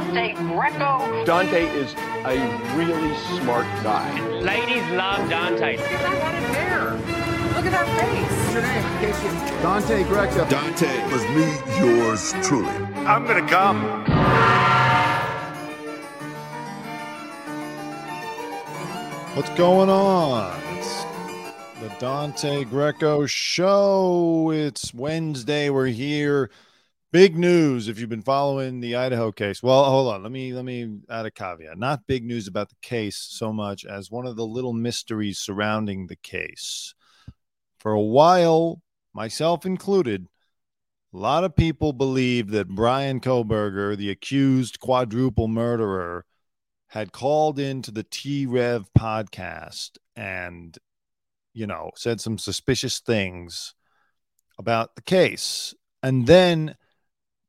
Dante Greco. Dante is a really smart guy. Ladies love Dante. Look at that head of hair. Look at that face. What's your name? Dante Greco. Dante was me, yours truly. I'm gonna come. What's going on? It's the Dante Greco show. It's Wednesday. We're here. Big news if you've been following the Idaho case. Well, hold on. Let me let me add a caveat. Not big news about the case so much as one of the little mysteries surrounding the case. For a while, myself included, a lot of people believed that Bryan Kohberger, the accused quadruple murderer, had called into the T Rev podcast and, you know, said some suspicious things about the case. And then,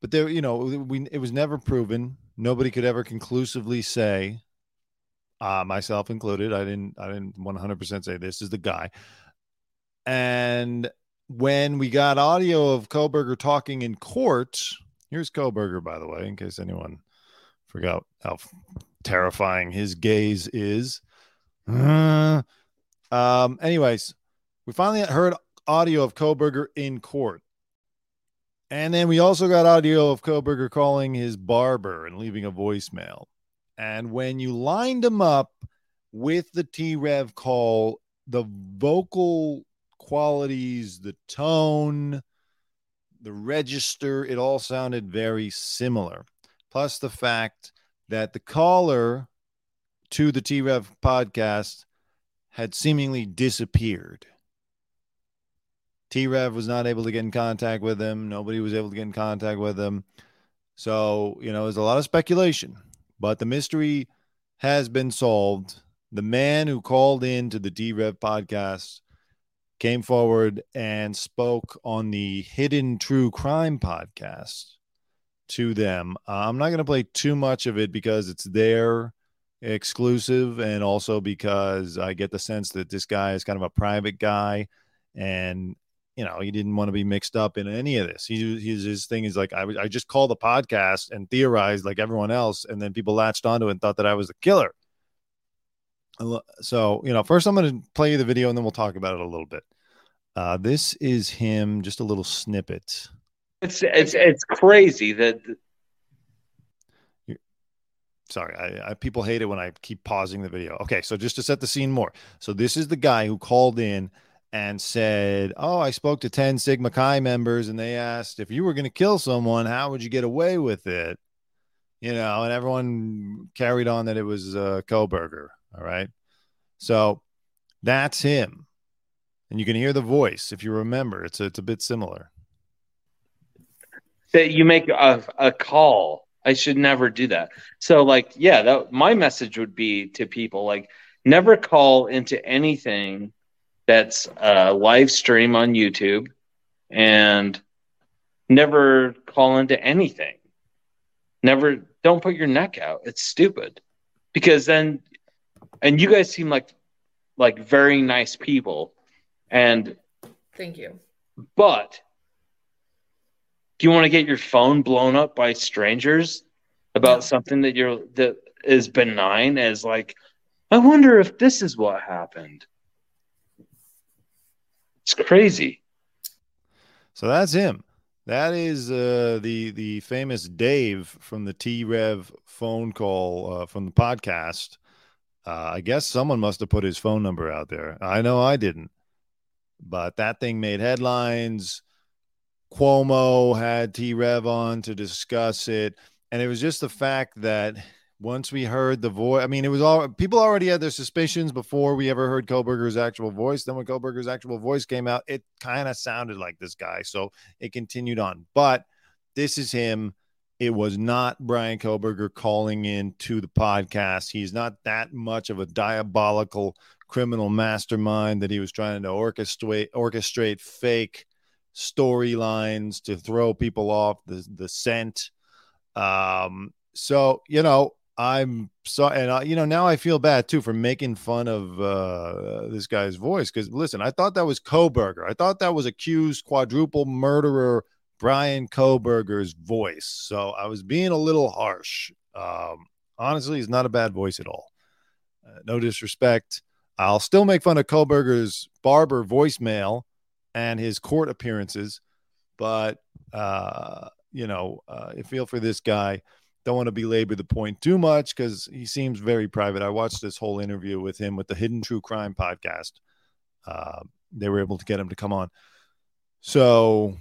but there, you know, we, it was never proven. Nobody could ever conclusively say, uh, myself included. I didn't, I didn't 100% say this is the guy. And when we got audio of Kohberger talking in court, here's Kohberger, by the way, in case anyone forgot how terrifying his gaze is. Uh, um, anyways, we finally heard audio of Kohberger in court. And then we also got audio of Kohberger calling his barber and leaving a voicemail. And when you lined them up with the T Rev call, the vocal qualities, the tone, the register, it all sounded very similar. Plus the fact that the caller to the T Rev podcast had seemingly disappeared. T Rev was not able to get in contact with him. Nobody was able to get in contact with him. So, you know, there's a lot of speculation, but the mystery has been solved. The man who called in to the T Rev podcast came forward and spoke on the Hidden True Crime podcast to them. Uh, I'm not going to play too much of it because it's their exclusive and also because I get the sense that this guy is kind of a private guy and you know, he didn't want to be mixed up in any of this. He, he's, his thing is like, I, I just called the podcast and theorized like everyone else. And then people latched onto it and thought that I was the killer. So, you know, first I'm going to play you the video and then we'll talk about it a little bit. Uh, this is him, just a little snippet. It's it's it's crazy that. Sorry, I, I, people hate it when I keep pausing the video. Okay, so just to set the scene more, so this is the guy who called in and said, "Oh, I spoke to ten Sigma Chi members, and they asked if you were going to kill someone, how would you get away with it?" You know, and everyone carried on that it was uh, Kohberger. All right, so that's him, and you can hear the voice if you remember. It's a, it's a bit similar that you make a, a call. I should never do that. So, like, yeah, that my message would be to people like, never call into anything that's a live stream on YouTube, and never call into anything. Never, don't put your neck out. It's stupid, because then, and you guys seem like like very nice people, and thank you. But do you want to get your phone blown up by strangers about no. something that you're that is benign as like i wonder if this is what happened it's crazy. So that's him. That is uh, the the famous dave from the t-rev phone call uh, from the podcast. Uh, i guess someone must have put his phone number out there. I know i didn't. But that thing made headlines. Cuomo had T Rev on to discuss it. And it was just the fact that once we heard the voice, I mean, it was all people already had their suspicions before we ever heard Kohberger's actual voice. Then when Kohberger's actual voice came out, it kind of sounded like this guy. So it continued on. But this is him. It was not Bryan Kohberger calling in to the podcast. He's not that much of a diabolical criminal mastermind that he was trying to orchestrate orchestrate fake storylines to throw people off the the scent. Um, so you know, I'm sorry, and I, you know now I feel bad too for making fun of uh, this guy's voice because listen, I thought that was Kohberger. I thought that was accused quadruple murderer Bryan Kohberger's voice. So I was being a little harsh. Um, honestly, he's not a bad voice at all. Uh, no disrespect. I'll still make fun of Kohberger's barber voicemail and his court appearances, but uh, you know, uh, feel for this guy. Don't want to belabor the point too much because he seems very private. I watched this whole interview with him with the Hidden True Crime podcast. Uh, they were able to get him to come on. So,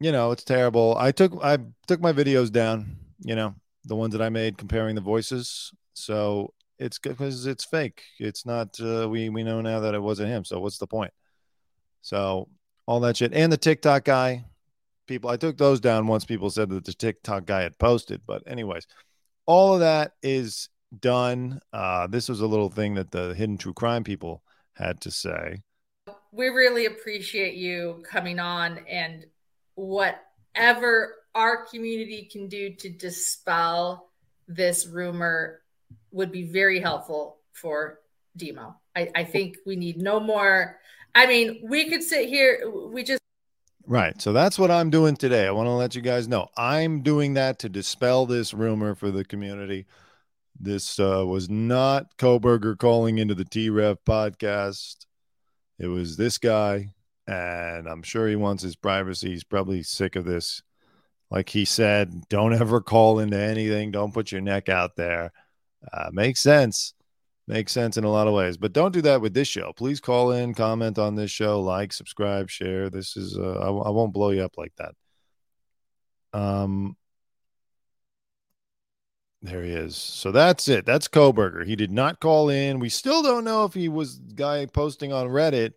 you know, it's terrible. I took I took my videos down. You know, the ones that I made comparing the voices. So it's because it's fake. It's not. Uh, we we know now that it wasn't him. So what's the point? So all that shit and the TikTok guy. People, I took those down once people said that the TikTok guy had posted. But anyways, all of that is done. Uh, this was a little thing that the hidden true crime people had to say. We really appreciate you coming on and whatever our community can do to dispel this rumor would be very helpful for Demo. I, I think we need no more. I mean, we could sit here, we just Right. So that's what I'm doing today. I want to let you guys know I'm doing that to dispel this rumor for the community. This uh, was not Kohberger calling into the T Rev podcast. It was this guy, and I'm sure he wants his privacy. He's probably sick of this. Like he said, don't ever call into anything. Don't put your neck out there. Uh, makes sense. Makes sense in a lot of ways, but don't do that with this show. Please call in, comment on this show, like, subscribe, share. This is, uh, I, I won't blow you up like that. Um, there he is. So that's it. That's Kohberger. He did not call in. We still don't know if he was guy posting on Reddit.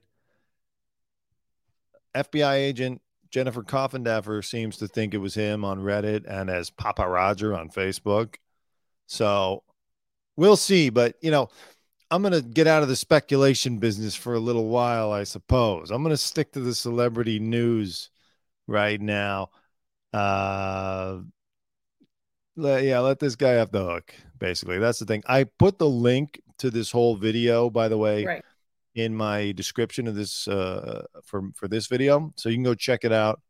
FBI agent Jennifer Coffindaffer seems to think it was him on Reddit and as Pappa Rodger on Facebook. So we'll see. But, you know, I'm going to get out of the speculation business for a little while, I suppose. I'm going to stick to the celebrity news right now. Uh, let, yeah, let this guy off the hook. Basically, that's the thing. I put the link to this whole video, by the way, right. in my description of this uh, for for this video, so you can go check it out.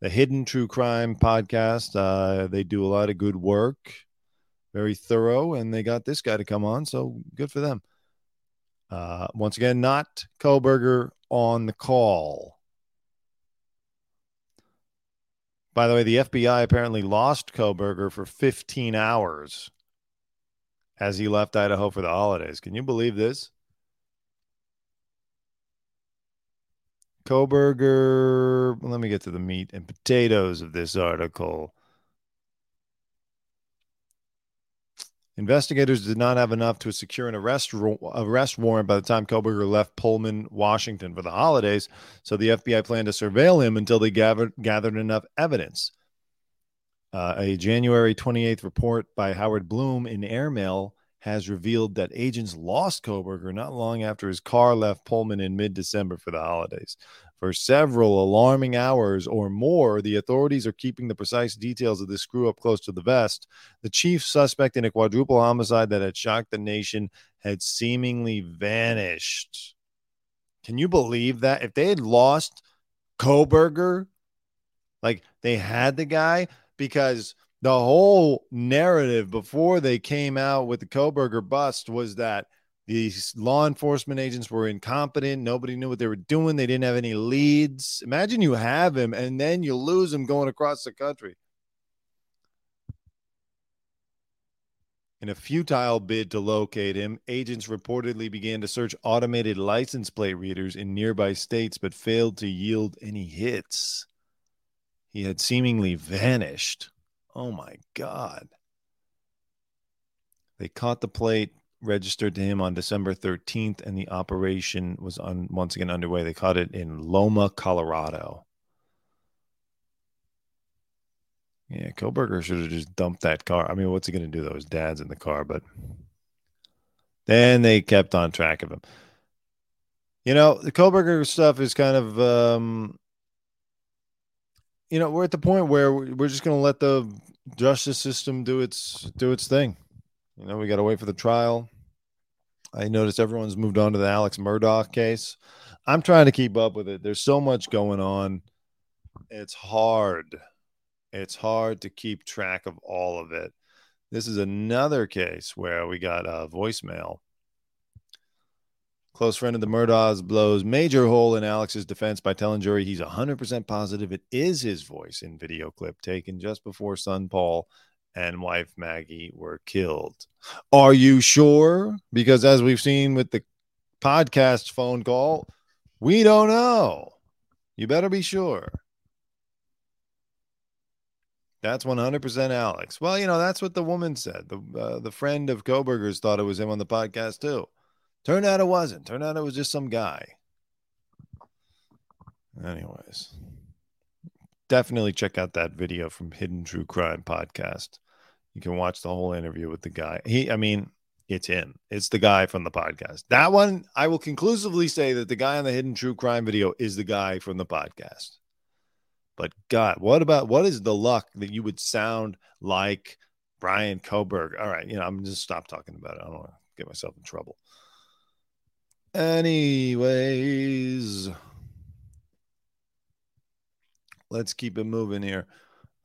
The Hidden True Crime podcast. Uh, they do a lot of good work, very thorough, and they got this guy to come on, so good for them. Uh, once again, not Kohberger on the call. By the way, the FBI apparently lost Kohberger for 15 hours as he left Idaho for the holidays. Can you believe this? Kohberger, let me get to the meat and potatoes of this article. Investigators did not have enough to secure an arrest arrest warrant by the time Kohberger left Pullman, Washington for the holidays, so the FBI planned to surveil him until they gathered gathered enough evidence. Uh, a January 28th report by Howard Blum in Airmail has revealed that agents lost Kohberger not long after his car left Pullman in mid-December for the holidays. For several alarming hours or more, the authorities are keeping the precise details of this screw up close to the vest. The chief suspect in a quadruple homicide that had shocked the nation had seemingly vanished. Can you believe that? If they had lost Kohberger, like they had the guy, because the whole narrative before they came out with the Kohberger bust was that these law enforcement agents were incompetent. Nobody knew what they were doing. They didn't have any leads. Imagine you have him and then you lose him going across the country. In a futile bid to locate him, agents reportedly began to search automated license plate readers in nearby states but failed to yield any hits. He had seemingly vanished. Oh my God. They caught the plate registered to him on December 13th, and the operation was on, once again underway. They caught it in Loma, Colorado. Yeah, Kohberger should have just dumped that car. I mean, what's he going to do though? His dad's in the car, but then they kept on track of him. You know, the Kohberger stuff is kind of, um, you know, we're at the point where we're just going to let the justice system do its do its thing. You know, we got to wait for the trial. I noticed everyone's moved on to the Alex Murdaugh case. I'm trying to keep up with it. There's so much going on. It's hard. It's hard to keep track of all of it. This is another case where we got a voicemail. Close friend of the Murdaughs blows major hole in Alex's defense by telling jury he's 100% positive it is his voice in video clip taken just before son Paul and wife Maggie were killed. Are you sure? Because as we've seen with the podcast phone call, we don't know. You better be sure. That's 100% Alex. Well, you know, that's what the woman said. The uh, the friend of Kohberger's thought it was him on the podcast too. Turned out it wasn't. Turned out it was just some guy. Anyways, definitely check out that video from Hidden True Crime podcast. You can watch the whole interview with the guy. He, I mean, it's him. It's the guy from the podcast. That one, I will conclusively say that the guy on the Hidden True Crime video is the guy from the podcast. But God, what about what is the luck that you would sound like Bryan Kohberger? All right, you know, I'm just stop talking about it. I don't want to get myself in trouble. Anyways, let's keep it moving here.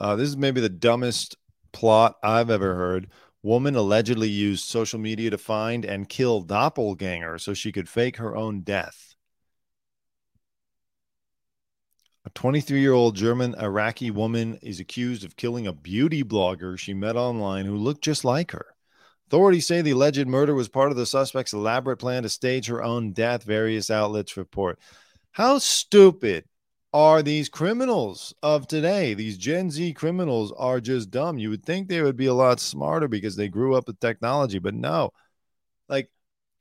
Uh, this is maybe the dumbest plot I've ever heard. Woman allegedly used social media to find and kill doppelganger so she could fake her own death. A 23 year old German Iraqi woman is accused of killing a beauty blogger she met online who looked just like her. Authorities say the alleged murder was part of the suspect's elaborate plan to stage her own death, various outlets report. How stupid are these criminals of today? These Gen Z criminals are just dumb. You would think they would be a lot smarter because they grew up with technology, but no. Like,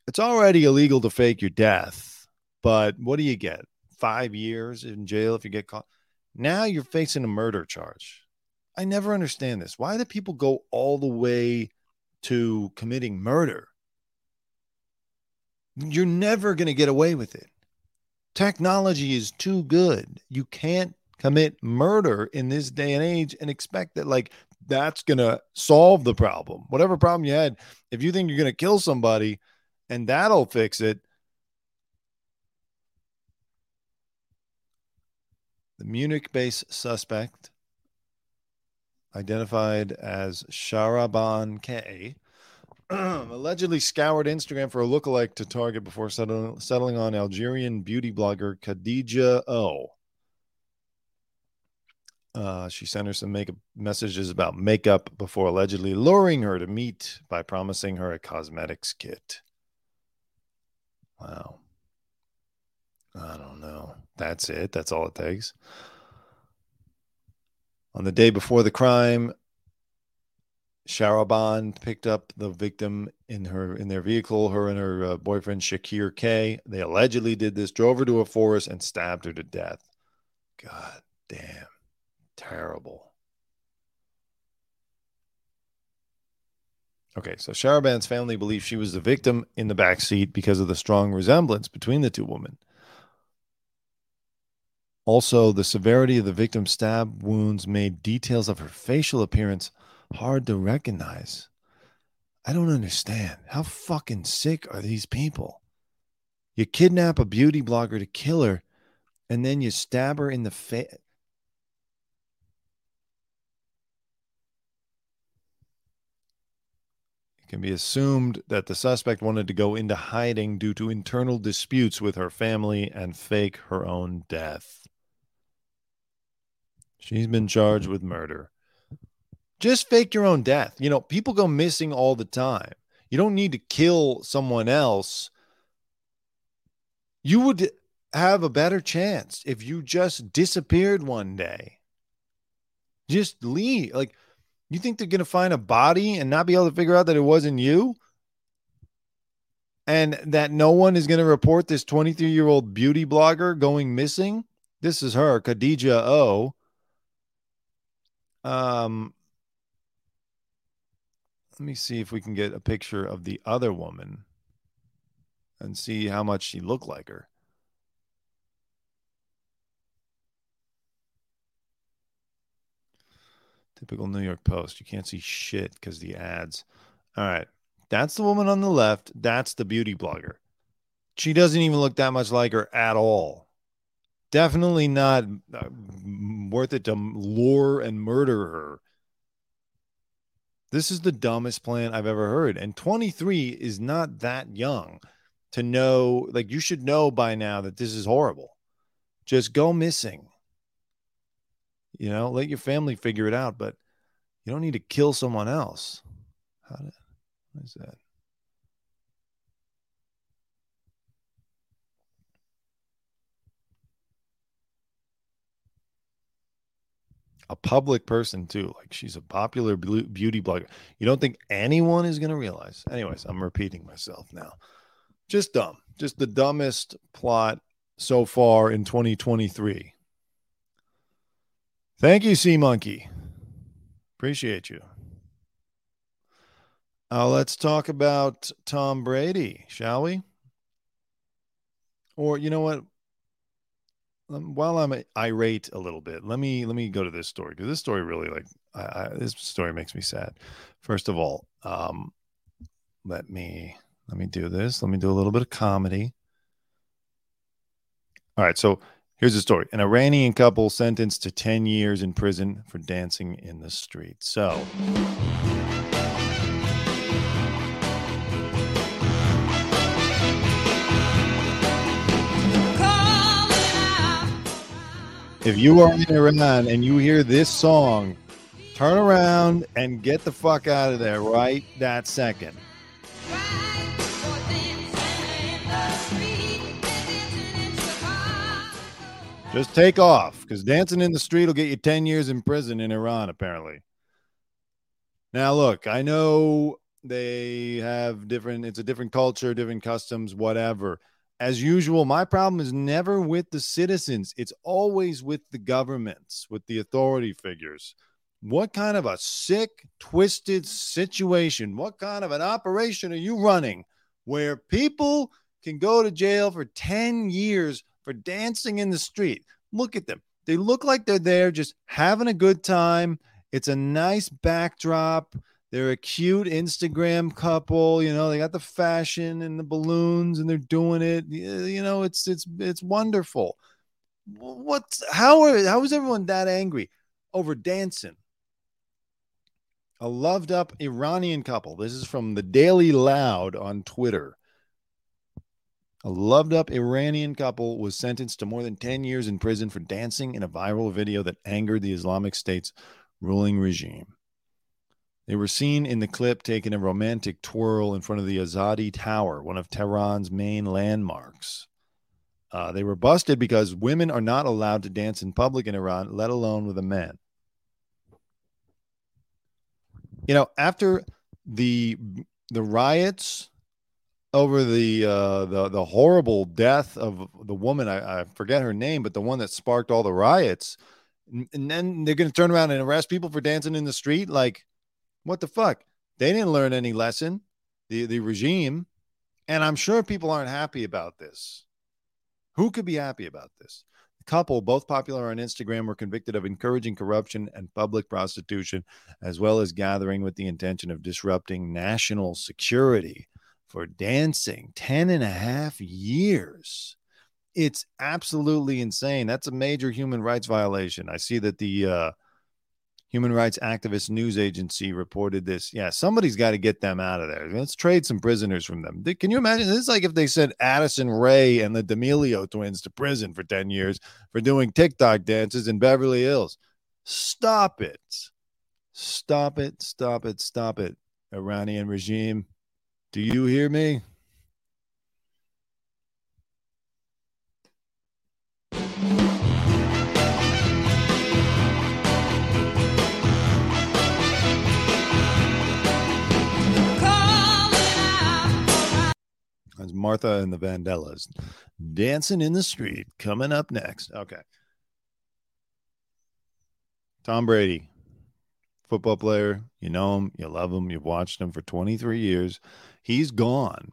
it's already illegal to fake your death, but what do you get? five years in jail if you get caught. Now you're facing a murder charge. I never understand this. Why do people go all the way to committing murder? You're never going to get away with it. Technology is too good. You can't commit murder in this day and age and expect that, like, that's going to solve the problem. Whatever problem you had, if you think you're going to kill somebody and that'll fix it, The Munich based suspect, identified as Sharaban K, allegedly scoured Instagram for a lookalike to target before settling, settling on Algerian beauty blogger Khadija O. Uh, she sent her some makeup messages about makeup before allegedly luring her to meet by promising her a cosmetics kit. Wow. I don't know. That's it. That's all it takes. On the day before the crime, Sharaban picked up the victim in her in their vehicle. Her and her uh, boyfriend Shakir K. They allegedly did this, drove her to a forest, and stabbed her to death. God damn, terrible. Okay, so Sharaban's family believes she was the victim in the back seat because of the strong resemblance between the two women. Also, the severity of the victim's stab wounds made details of her facial appearance hard to recognize. I don't understand. How fucking sick are these people? You kidnap a beauty blogger to kill her, and then you stab her in the face. It can be assumed that the suspect wanted to go into hiding due to internal disputes with her family and fake her own death. She's been charged with murder. Just fake your own death. You know, people go missing all the time. You don't need to kill someone else. You would have a better chance if you just disappeared one day. Just leave. Like, you think they're going to find a body and not be able to figure out that it wasn't you? And that no one is going to report this 23 year old beauty blogger going missing? This is her, Khadija O. Um, let me see if we can get a picture of the other woman and see how much she looked like her. Typical New York Post. You can't see shit because the ads. All right. That's the woman on the left. That's the beauty blogger. She doesn't even look that much like her at all. definitely not uh, worth it to lure and murder her. This is the dumbest plan I've ever heard. And 23 is not that young to know, like, you should know by now that this is horrible. Just go missing. You know, let your family figure it out, but you don't need to kill someone else. How did, what is that? A public person too. Like she's a popular beauty blogger. You don't think anyone is going to realize? Anyways, I'm repeating myself now. Just dumb. Just the dumbest plot so far in 2023. Thank you, Sea Monkey. Appreciate you. Uh, let's talk about Tom Brady, shall we? Or you know what? While I'm irate a little bit, let me let me go to this story because this story really like I, I, this story makes me sad. First of all, um, let me let me do this. Let me do a little bit of comedy. All right, so here's the story: an Iranian couple sentenced to 10 years in prison for dancing in the street. So. If you are in Iran and you hear this song, turn around and get the fuck out of there right that second. Just take off because dancing in the street will get you 10 years in prison in Iran, apparently. Now, look, I know they have different, it's a different culture, different customs, whatever as usual, my problem is never with the citizens. It's always with the governments, with the authority figures. What kind of a sick, twisted situation, what kind of an operation are you running where people can go to jail for 10 years for dancing in the street? Look at them. They look like they're there just having a good time. It's a nice backdrop. They're a cute Instagram couple. You know, they got the fashion and the balloons, and they're doing it. You know, it's it's it's wonderful. What's how are how is everyone that angry over dancing? A loved up Iranian couple. This is from the Daily Loud on Twitter. A loved up Iranian couple was sentenced to more than 10 years in prison for dancing in a viral video that angered the Islamic State's ruling regime. They were seen in the clip taking a romantic twirl in front of the Azadi Tower, one of Tehran's main landmarks. Uh, they were busted because women are not allowed to dance in public in Iran, let alone with a man. You know, after the the riots over the uh, the the horrible death of the woman, I, I forget her name, but the one that sparked all the riots, and then they're going to turn around and arrest people for dancing in the street, like what the fuck? They didn't learn any lesson, the, the regime. And I'm sure people aren't happy about this. Who could be happy about this? The couple, both popular on Instagram, were convicted of encouraging corruption and public prostitution, as well as gathering with the intention of disrupting national security for dancing 10 and a half years. It's absolutely insane. That's a major human rights violation. I see that the uh, human rights activist news agency reported this. Yeah, somebody's got to get them out of there. Let's trade some prisoners from them. Can you imagine? This is like if they sent Addison Rae and the D'Amelio twins to prison for 10 years for doing TikTok dances in Beverly Hills. Stop it. Stop it. Stop it. Stop it. Iranian regime. Do you hear me? That's Martha and the Vandellas. Dancing in the Street coming up next. Okay. Tom Brady, football player. You know him, you love him, you've watched him for 23 years. He's gone.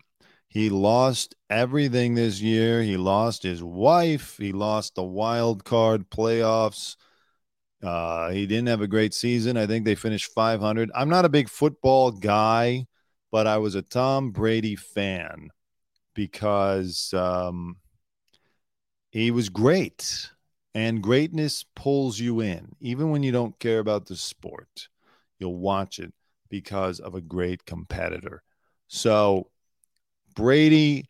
He lost everything this year. He lost his wife. He lost the wild card playoffs. Uh, he didn't have a great season. I think they finished 500. I'm not a big football guy, but I was a Tom Brady fan because um, he was great. And greatness pulls you in. Even when you don't care about the sport, you'll watch it because of a great competitor. So, Brady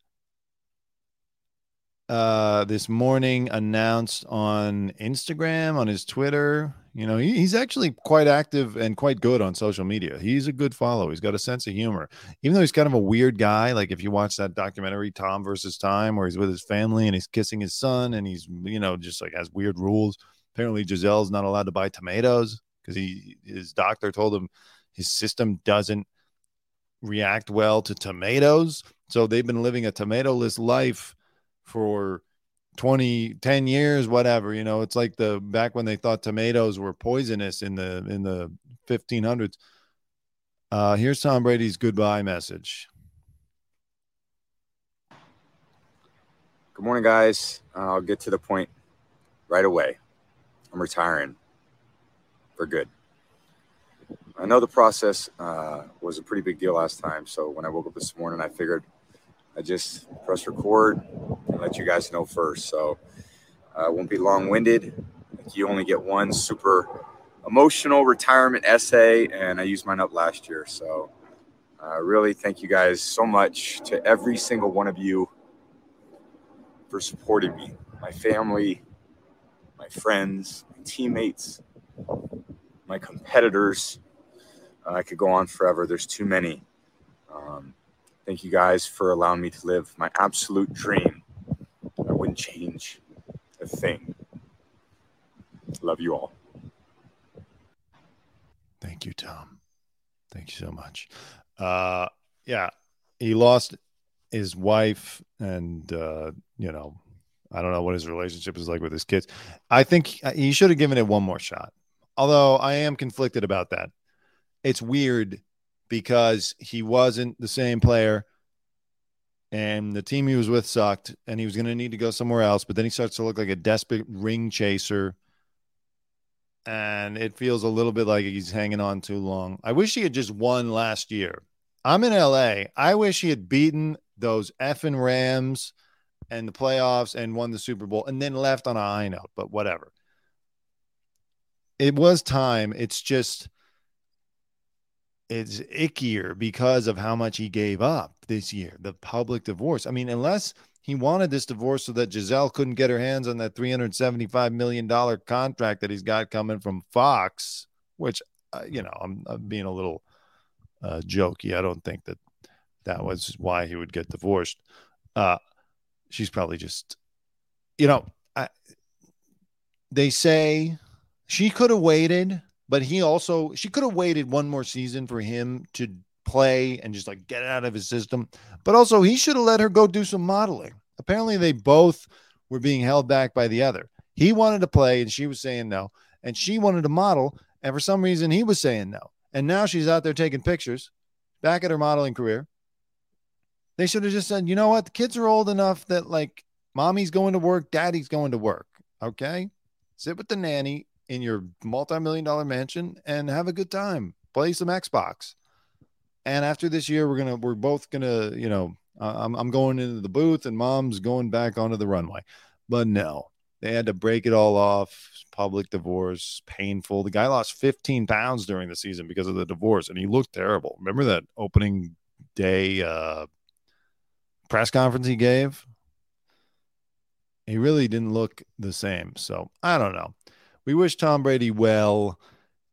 uh, this morning announced on Instagram, on his Twitter. You know, he, he's actually quite active and quite good on social media. He's a good follow. He's got a sense of humor, even though he's kind of a weird guy. Like if you watch that documentary, Tom versus Time, where he's with his family and he's kissing his son, and he's you know just like has weird rules. Apparently, Gisele's not allowed to buy tomatoes because he his doctor told him his system doesn't react well to tomatoes. So they've been living a tomatoless life for 20 10 years whatever you know it's like the back when they thought tomatoes were poisonous in the in the 1500s uh here's tom brady's goodbye message Good morning, guys. Uh, I'll get to the point right away. I'm retiring for good. I know the process uh, was a pretty big deal last time. So when I woke up this morning, I figured I just press record and let you guys know first. So uh, I won't be long winded. You only get one super emotional retirement essay, and I used mine up last year. So uh, really thank you guys so much to every single one of you for supporting me, my family, my friends, my teammates, my competitors. Uh, I could go on forever. There's too many. Um, thank you guys for allowing me to live my absolute dream. I wouldn't change a thing. Love you all. Thank you, Tom. Thank you so much. Uh, yeah, he lost his wife, and uh, you know, I don't know what his relationship is like with his kids. I think he should have given it one more shot. Although I am conflicted about that. It's weird because he wasn't the same player and the team he was with sucked and he was going to need to go somewhere else but then he starts to look like a desperate ring chaser. And it feels a little bit like he's hanging on too long. I wish he had just won last year. I'm in la i wish he had beaten those effing rams and the playoffs and won the super bowl and then left on a high note but whatever. It was time. It's just it's ickier because of how much he gave up this year, the public divorce. I mean, unless he wanted this divorce so that Gisele couldn't get her hands on that $375 million contract that he's got coming from Fox, which, uh, you know, I'm, I'm, being a little uh, jokey. I don't think that that was why he would get divorced. Uh, she's probably just, you know, I, they say she could have waited but he also she could have waited one more season for him to play and just like get it out of his system. But also he should have let her go do some modeling. Apparently they both were being held back by the other. He wanted to play and she was saying no, and she wanted to model and for some reason he was saying no. And now she's out there taking pictures back at her modeling career. They should have just said, "You know what? The kids are old enough that like mommy's going to work, daddy's going to work. Okay? Sit with the nanny in your multi-million dollar mansion and have a good time. Play some Xbox. And after this year, we're gonna we're both gonna you know I'm I'm going into the booth and mom's going back onto the runway. But no, they had to break it all off. Public divorce, painful. The guy lost 15 pounds during the season because of the divorce, and he looked terrible. Remember that opening day uh, press conference he gave? He really didn't look the same. So I don't know we wish Tom Brady well.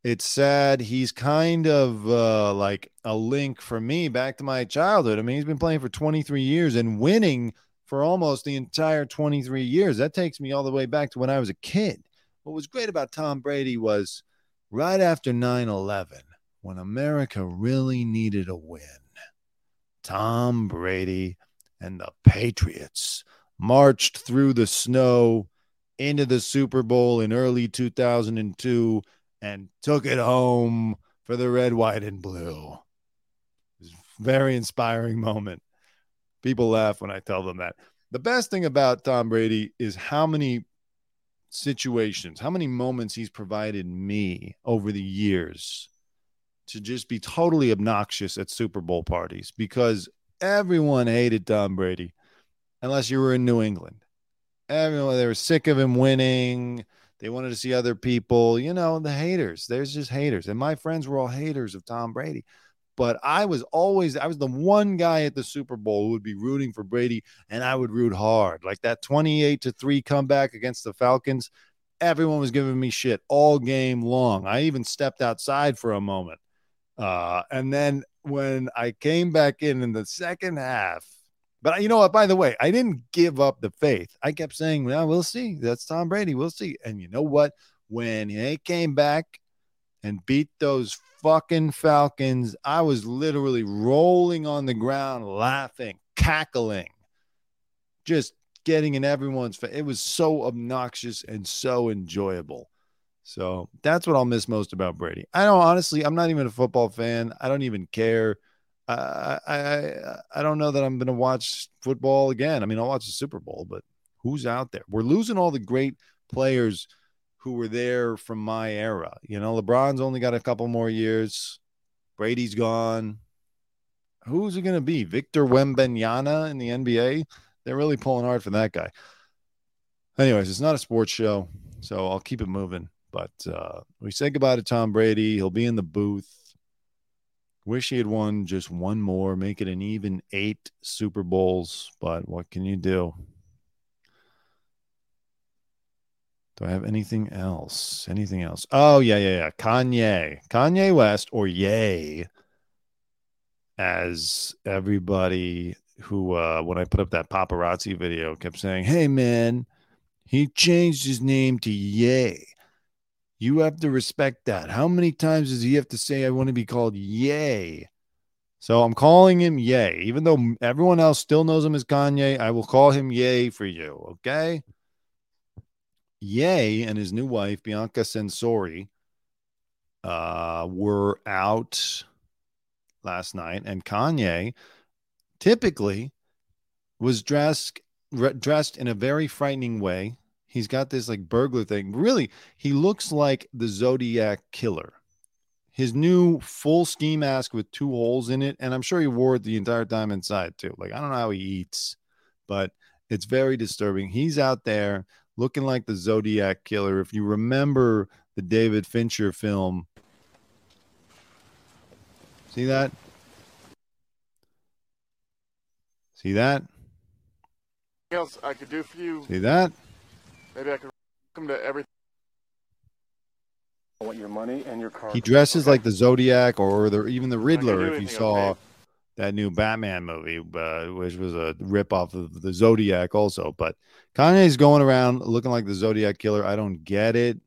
It's sad. He's kind of uh, like a link for me back to my childhood. I mean, he's been playing for 23 years and winning for almost the entire 23 years. That takes me all the way back to when I was a kid. What was great about Tom Brady was right after 9 11, when America really needed a win, Tom Brady and the Patriots marched through the snow into the Super Bowl in early 2002 and took it home for the red, white, and blue. Very inspiring moment. People laugh when I tell them that. The best thing about Tom Brady is how many situations, how many moments he's provided me over the years to just be totally obnoxious at Super Bowl parties because everyone hated Tom Brady unless you were in New England Everyone, they were sick of him winning. They wanted to see other people, you know, the haters. There's just haters. And my friends were all haters of Tom Brady. But I was always, I was the one guy at the Super Bowl who would be rooting for Brady, and I would root hard. Like that 28 to 3 comeback against the Falcons. Everyone was giving me shit all game long. I even stepped outside for a moment. Uh, and then when I came back in in the second half, but uh, you know what? By the way, I didn't give up the faith. I kept saying, "Well, we'll see. That's Tom Brady. We'll see." And you know what? When they came back and beat those fucking Falcons, I was literally rolling on the ground, laughing, cackling, just getting in everyone's face. It was so obnoxious and so enjoyable. So that's what I'll miss most about Brady. I don't honestly, I'm not even a football fan. I don't even care. I I I don't know that I'm going to watch football again. I mean, I'll watch the Super Bowl, but who's out there? We're losing all the great players who were there from my era. You know, LeBron's only got a couple more years. Brady's gone. Who's it going to be? Victor Wembanyama in the NBA? They're really pulling hard for that guy. Anyways, it's not a sports show, so I'll keep it moving. But uh, we say goodbye to Tom Brady. He'll be in the booth. Wish he had won just one more, make it an even eight Super Bowls. But what can you do? Do I have anything else? Anything else? Oh, yeah, yeah, yeah. Kanye. Kanye West or Ye. As everybody who, uh, when I put up that paparazzi video, kept saying, hey, man, he changed his name to Ye. You have to respect that. How many times does he have to say, I want to be called Ye? So I'm calling him Ye. Even though everyone else still knows him as Kanye, I will call him Ye for you. Okay. Ye and his new wife, Bianca Censori, uh, were out last night, and Kanye typically was dressed re- dressed in a very frightening way. He's got this like burglar thing. Really, he looks like the Zodiac killer. His new full ski mask with two holes in it, and I'm sure he wore it the entire time inside too. Like I don't know how he eats, but it's very disturbing. He's out there looking like the Zodiac killer. If you remember the David Fincher film, see that? See that? else I could do for you? See that? Maybe I could come to everything. I want your money and your car. He dresses like the Zodiac or the, even the Riddler. If you saw okay. that new Batman movie, uh, which was a ripoff of the Zodiac, also. But Kanye's going around looking like the Zodiac killer. I don't get it.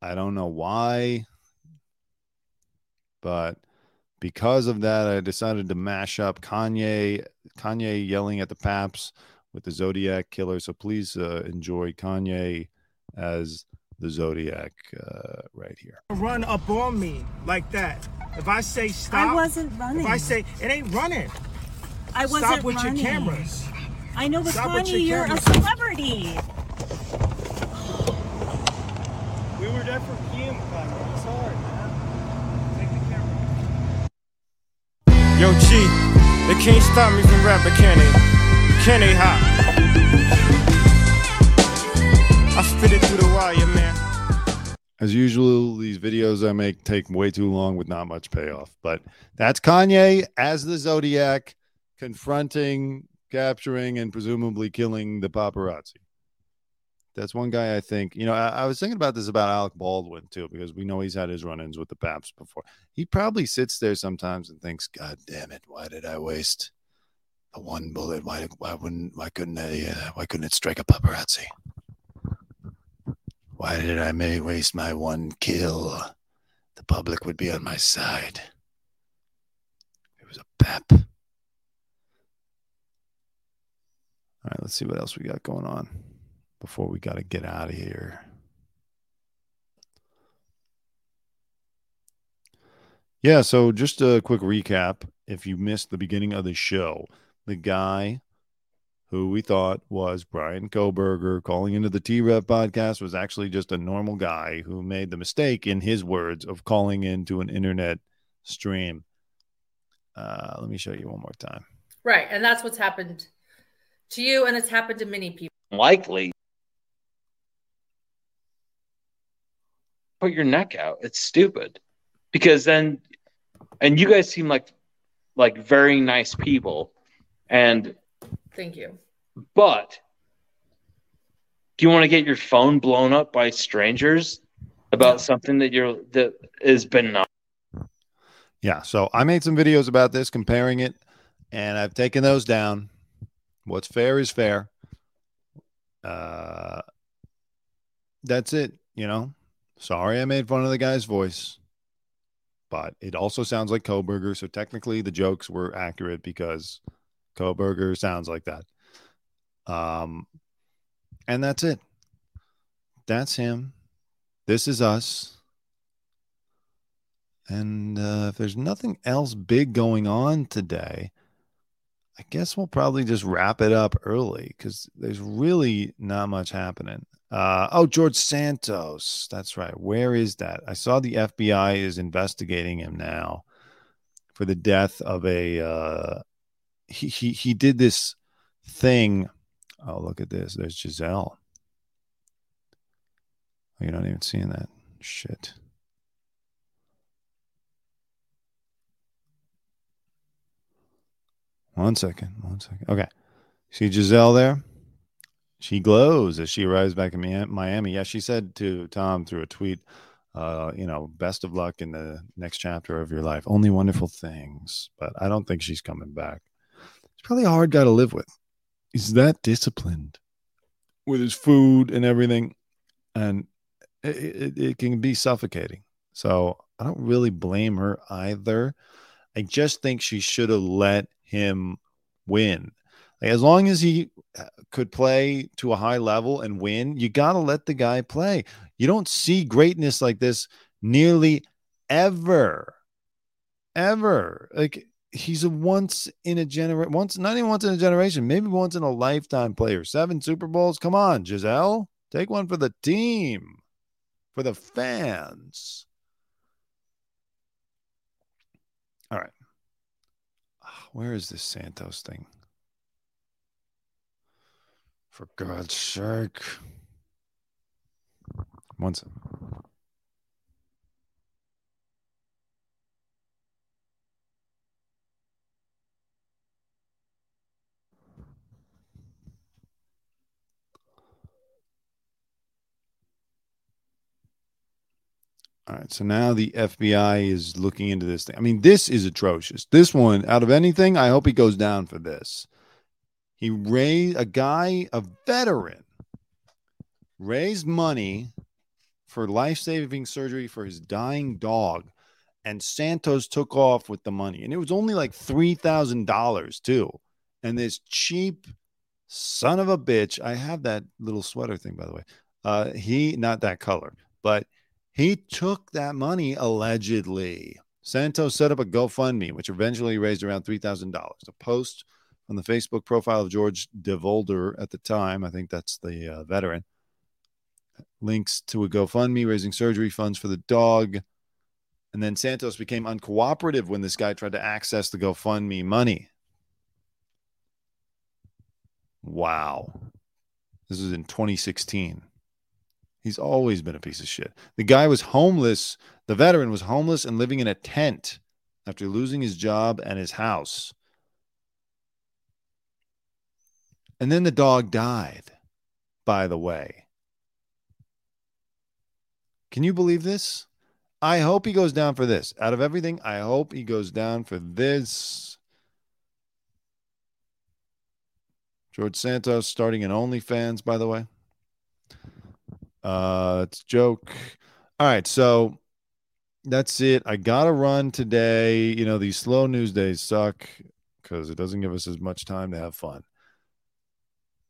I don't know why. But because of that, I decided to mash up Kanye, Kanye yelling at the Paps with the Zodiac killer. So please uh, enjoy Kanye as the Zodiac uh, right here. run up on me like that. If I say stop, I wasn't running. If I say it ain't running, I wasn't running. stop with running. your cameras. I know, but Stop with Kanye, you're a celebrity. We were there for Kim. It's hard, man. Take the camera. Yo, G, they can't stop me from rapping, can they? They hop? I spit it through the wire, man. As usual, these videos I make take way too long with not much payoff. But that's Kanye as the Zodiac confronting, capturing, and presumably killing the paparazzi. That's one guy I think, you know, I, I was thinking about this about Alec Baldwin too, because we know he's had his run ins with the Paps before. He probably sits there sometimes and thinks, God damn it, why did I waste the one bullet? Why, why wouldn't, why couldn't I, uh, why couldn't it strike a paparazzi? Why did I may waste my one kill? The public would be on my side. It was a pep. All right, let's see what else we got going on before we got to get out of here. Yeah, so just a quick recap. If you missed the beginning of the show, the guy who we thought was Bryan Kohberger calling into the T Rev podcast was actually just a normal guy who made the mistake, in his words, of calling into an internet stream. Uh, let me show you one more time. Right. And that's what's happened to you, and it's happened to many people. likely put your neck out. It's stupid. Because then and you guys seem like like very nice people. And Thank you. but do you want to get your phone blown up by strangers about something that you're that is benign? Yeah. So I made some videos about this, comparing it, and I've taken those down. What's fair is fair. Uh, that's it. You know, sorry I made fun of the guy's voice, but it also sounds like Kohberger. So technically, the jokes were accurate because Kohberger sounds like that. Um, and that's it. That's him. This is us. And uh, if there's nothing else big going on today, I guess we'll probably just wrap it up early because there's really not much happening. Uh, oh, George Santos. That's right. Where is that? I saw the FBI is investigating him now for the death of a. Uh, he he he did this thing. Oh, look at this. There's Gisele. Oh, you're not even seeing that shit. One second. One second. Okay. See Gisele there? She glows as she arrives back in Miami. Yeah, she said to Tom through a tweet, uh, you know, best of luck in the next chapter of your life. Only wonderful things. But I don't think she's coming back. Probably a hard guy to live with. He's that disciplined with his food and everything. And it, it, it can be suffocating. So I don't really blame her either. I just think she should have let him win. Like, as long as he uh, could play to a high level and win, you got to let the guy play. You don't see greatness like this nearly ever. Ever. Like he's a once in a generation, once, not even once in a generation, maybe once in a lifetime player. Seven Super Bowls. Come on, Gisele. Take one for the team, for the fans. All right. Ah, where is this Santos thing? For God's sake. One second. All right. So now the FBI is looking into this thing. I mean, this is atrocious. This one, out of anything, I hope he goes down for this. He raised a guy, a veteran, raised money for life saving surgery for his dying dog. And Santos took off with the money. And it was only like $3,000 too. And this cheap son of a bitch, I have that little sweater thing, by the way. Uh, he, not that color, but he took that money allegedly. Santos set up a GoFundMe, which eventually raised around $3,000. A post on the Facebook profile of George DeVolder at the time, I think that's the uh, veteran, links to a GoFundMe raising surgery funds for the dog. And then Santos became uncooperative when this guy tried to access the GoFundMe money. Wow. This is in 2016. He's always been a piece of shit. The guy was homeless. The veteran was homeless and living in a tent after losing his job and his house. And then the dog died, by the way. Can you believe this? I hope he goes down for this. Out of everything, I hope he goes down for this. George Santos starting an OnlyFans, by the way. Uh, it's joke. All right, so that's it. I gotta run today. You know, these slow news days suck because it doesn't give us as much time to have fun.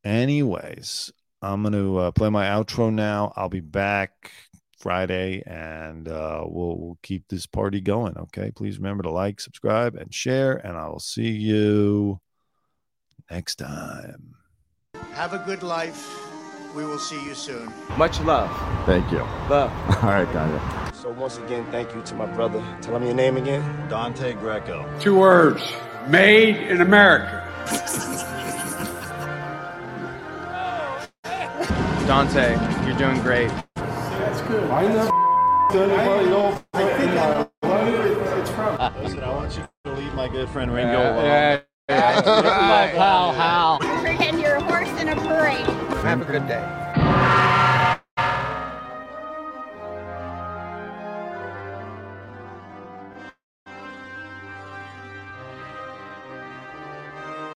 Anyways, I'm gonna uh, play my outro now. I'll be back Friday, and uh, we'll we'll keep this party going. Okay, please remember to like, subscribe, and share, and I will see you next time. Have a good life. We will see you soon. Much love. Thank you. Love. All right, Dante. So once again, thank you to my brother. Tell him your name again. Dante Greco. Two words made in America. Dante, you're doing great. That's good. I never done anybody off. I think I know it's from. Listen, I want you to leave my good friend Ringo Yeah, alone. yeah, yeah. my pal Hal. Pretend Have a good day.